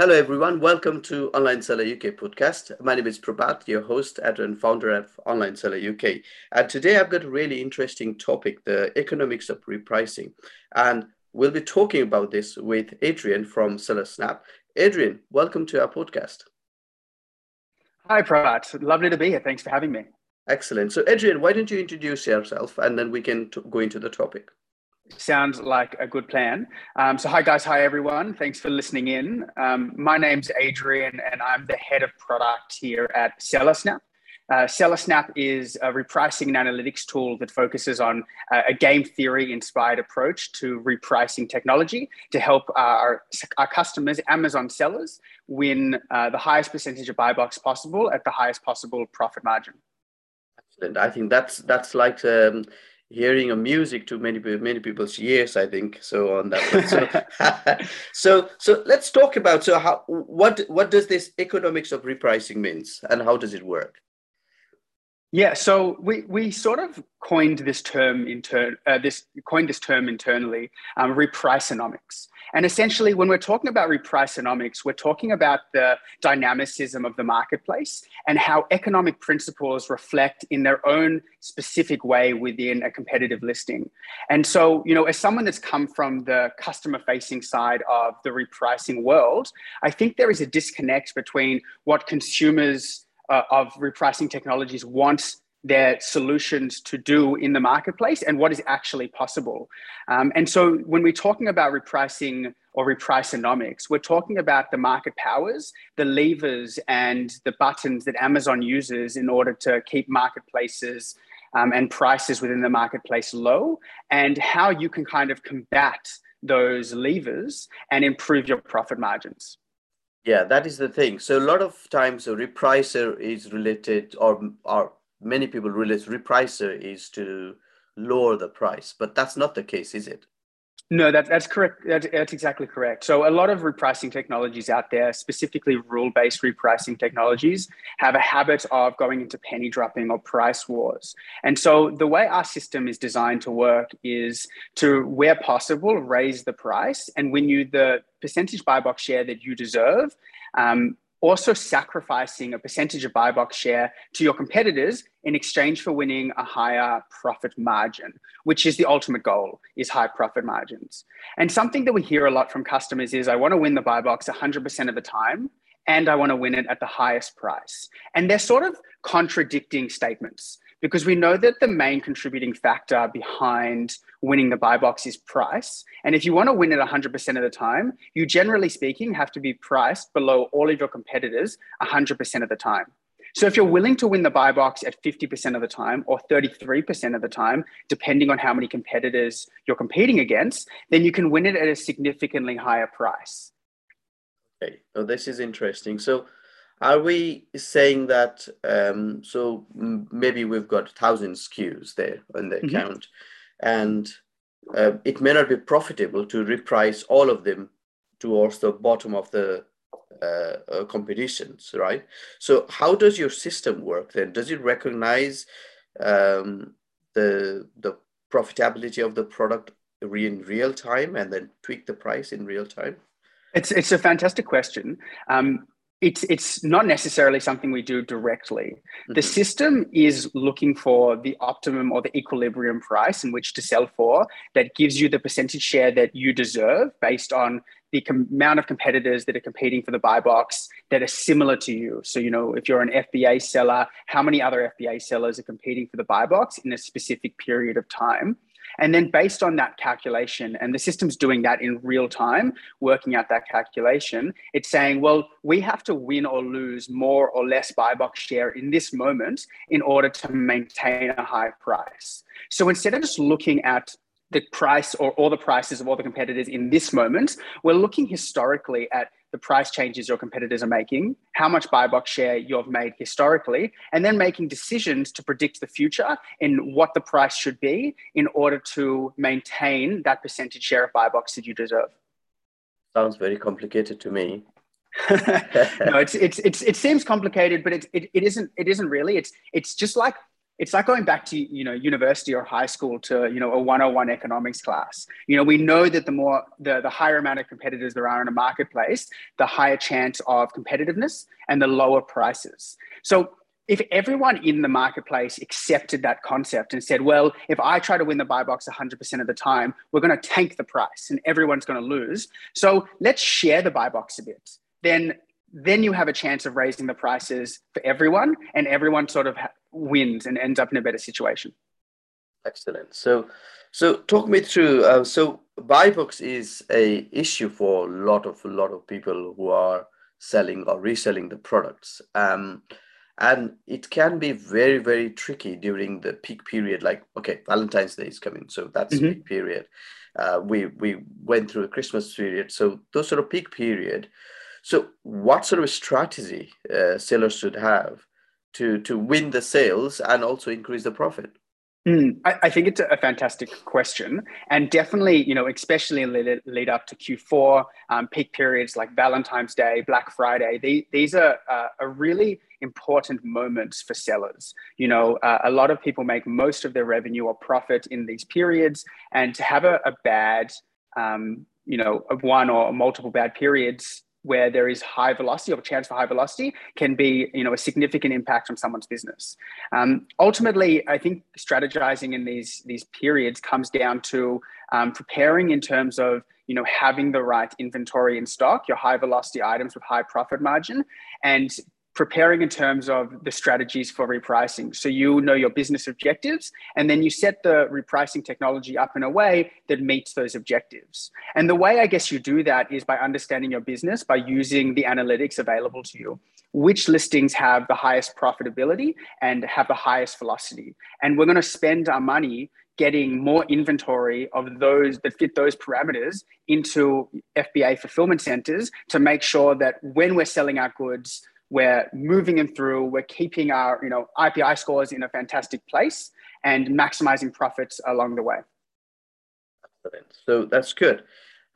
Hello, everyone. Welcome to Online Seller UK podcast. My name is Prabhat, your host and founder of Online Seller UK. And today I've got a really interesting topic the economics of repricing. And we'll be talking about this with Adrian from SellerSnap. Adrian, welcome to our podcast. Hi, Prabhat. Lovely to be here. Thanks for having me. Excellent. So, Adrian, why don't you introduce yourself and then we can t- go into the topic? Sounds like a good plan. Um, so, hi guys, hi everyone. Thanks for listening in. Um, my name's Adrian, and I'm the head of product here at SellerSnap. Uh, SellerSnap is a repricing and analytics tool that focuses on uh, a game theory inspired approach to repricing technology to help our, our customers, Amazon sellers, win uh, the highest percentage of buy box possible at the highest possible profit margin. Excellent. I think that's that's like um, hearing a music to many many people's ears i think so on that so, so so let's talk about so how what what does this economics of repricing means and how does it work yeah, so we, we sort of coined this term intern uh, this coined this term internally, um, repriceonomics. And essentially, when we're talking about repriceonomics, we're talking about the dynamicism of the marketplace and how economic principles reflect in their own specific way within a competitive listing. And so, you know, as someone that's come from the customer facing side of the repricing world, I think there is a disconnect between what consumers uh, of repricing technologies want their solutions to do in the marketplace and what is actually possible. Um, and so when we're talking about repricing or repriceonomics, we're talking about the market powers, the levers, and the buttons that Amazon uses in order to keep marketplaces um, and prices within the marketplace low, and how you can kind of combat those levers and improve your profit margins. Yeah, that is the thing. So a lot of times a repricer is related, or or many people realize repricer is to lower the price, but that's not the case, is it? No, that, that's correct. That's, that's exactly correct. So, a lot of repricing technologies out there, specifically rule based repricing technologies, have a habit of going into penny dropping or price wars. And so, the way our system is designed to work is to, where possible, raise the price and win you the percentage buy box share that you deserve. Um, also sacrificing a percentage of buy box share to your competitors in exchange for winning a higher profit margin which is the ultimate goal is high profit margins. And something that we hear a lot from customers is i want to win the buy box 100% of the time and i want to win it at the highest price. And they're sort of contradicting statements because we know that the main contributing factor behind winning the buy box is price. And if you want to win it 100% of the time, you generally speaking have to be priced below all of your competitors 100% of the time. So if you're willing to win the buy box at 50% of the time or 33% of the time, depending on how many competitors you're competing against, then you can win it at a significantly higher price. Okay, so this is interesting. So are we saying that um, so maybe we've got thousand SKUs there on the mm-hmm. account, and uh, it may not be profitable to reprice all of them towards the bottom of the uh, uh, competitions, right? So how does your system work then? Does it recognize um, the the profitability of the product in real time and then tweak the price in real time? It's it's a fantastic question. Um, it's it's not necessarily something we do directly. Mm-hmm. The system is looking for the optimum or the equilibrium price in which to sell for that gives you the percentage share that you deserve based on the com- amount of competitors that are competing for the buy box that are similar to you. So, you know, if you're an FBA seller, how many other FBA sellers are competing for the buy box in a specific period of time? And then based on that calculation, and the system's doing that in real time, working out that calculation, it's saying, well, we have to win or lose more or less buy box share in this moment in order to maintain a high price. So instead of just looking at the price or all the prices of all the competitors in this moment, we're looking historically at the price changes your competitors are making, how much buy box share you've made historically, and then making decisions to predict the future in what the price should be in order to maintain that percentage share of buy box that you deserve. Sounds very complicated to me. no, it's, it's, it's, it seems complicated, but it, it, it isn't, it isn't really. It's, it's just like it's like going back to you know university or high school to you know a 101 economics class. You know we know that the more the, the higher amount of competitors there are in a marketplace the higher chance of competitiveness and the lower prices. So if everyone in the marketplace accepted that concept and said well if i try to win the buy box 100% of the time we're going to tank the price and everyone's going to lose so let's share the buy box a bit. Then then you have a chance of raising the prices for everyone and everyone sort of wins and ends up in a better situation. Excellent. So so talk me through uh, so buy box is a issue for a lot of a lot of people who are selling or reselling the products. Um, and it can be very very tricky during the peak period like okay valentine's day is coming so that's mm-hmm. peak period. Uh, we we went through a christmas period so those sort of peak period. So, what sort of strategy uh, sellers should have to to win the sales and also increase the profit? Mm, I, I, think it's a fantastic question, and definitely, you know, especially in lead, lead up to Q4 um, peak periods like Valentine's Day, Black Friday. They, these are uh, a really important moments for sellers. You know, uh, a lot of people make most of their revenue or profit in these periods, and to have a, a bad, um, you know, one or multiple bad periods where there is high velocity or chance for high velocity can be you know a significant impact on someone's business. Um, ultimately i think strategizing in these these periods comes down to um, preparing in terms of you know having the right inventory in stock your high velocity items with high profit margin and preparing in terms of the strategies for repricing. So you know your business objectives, and then you set the repricing technology up in a way that meets those objectives. And the way I guess you do that is by understanding your business, by using the analytics available to you. Which listings have the highest profitability and have the highest velocity? And we're going to spend our money getting more inventory of those that fit those parameters into FBA fulfillment centers to make sure that when we're selling our goods, we're moving them through, we're keeping our you know IPI scores in a fantastic place and maximizing profits along the way. Excellent. So that's good.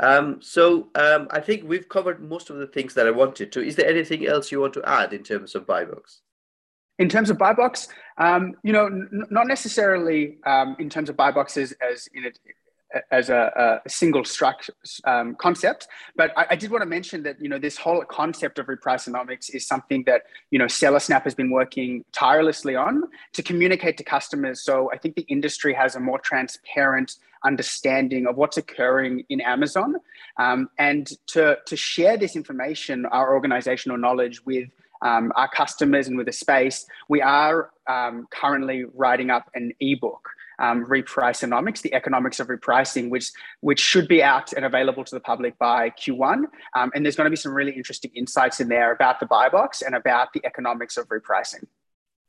Um, so um, I think we've covered most of the things that I wanted to. Is there anything else you want to add in terms of buy box? In terms of buy box, um, you know, n- not necessarily um, in terms of buy boxes as in it, as a, a single structure um, concept. But I, I, did want to mention that you know this whole concept of repriceonomics is something that you know SellerSnap has been working tirelessly on to communicate to customers. So I think the industry has a more transparent understanding of what's occurring in Amazon, um, and to to share this information, our organizational knowledge with um, our customers and with the space, we are um, currently writing up an ebook um, Repriceonomics, the economics of repricing, which which should be out and available to the public by Q1. Um, and there's going to be some really interesting insights in there about the buy box and about the economics of repricing.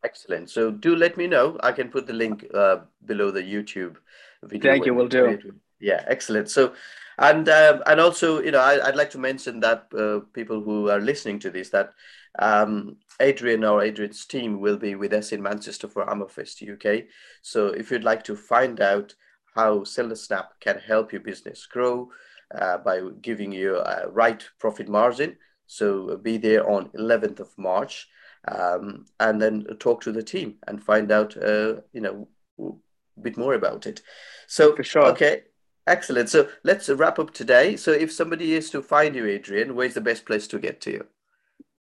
Excellent. So do let me know. I can put the link uh, below the YouTube video. Thank you. We'll do. Yeah, excellent. So, and um, and also, you know, I, would like to mention that uh, people who are listening to this that um, Adrian or Adrian's team will be with us in Manchester for Amafest UK. So if you'd like to find out how SellerSnap can help your business grow uh, by giving you a right profit margin, so be there on 11th of March, um, and then talk to the team and find out, uh, you know, a bit more about it. So for sure, okay. Excellent. So let's wrap up today. So if somebody is to find you, Adrian, where's the best place to get to you?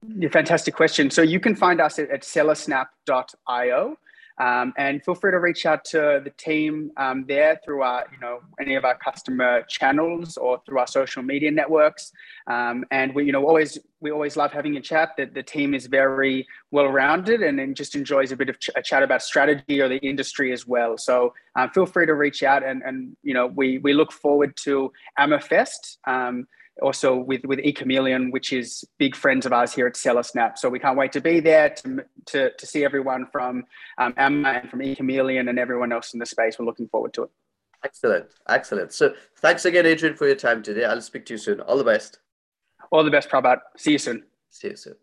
Yeah, fantastic question. So you can find us at, at sellersnap.io. Um, and feel free to reach out to the team um, there through our, you know, any of our customer channels or through our social media networks. Um, and we, you know, always we always love having a chat. That the team is very well rounded and, and just enjoys a bit of ch- a chat about strategy or the industry as well. So um, feel free to reach out and and you know we we look forward to Amafest. Also with with eChameleon, which is big friends of ours here at SellerSnap. So we can't wait to be there to to, to see everyone from um, Amma and from eChameleon and everyone else in the space. We're looking forward to it. Excellent, excellent. So thanks again, Adrian, for your time today. I'll speak to you soon. All the best. All the best, Prabhat. See you soon. See you soon.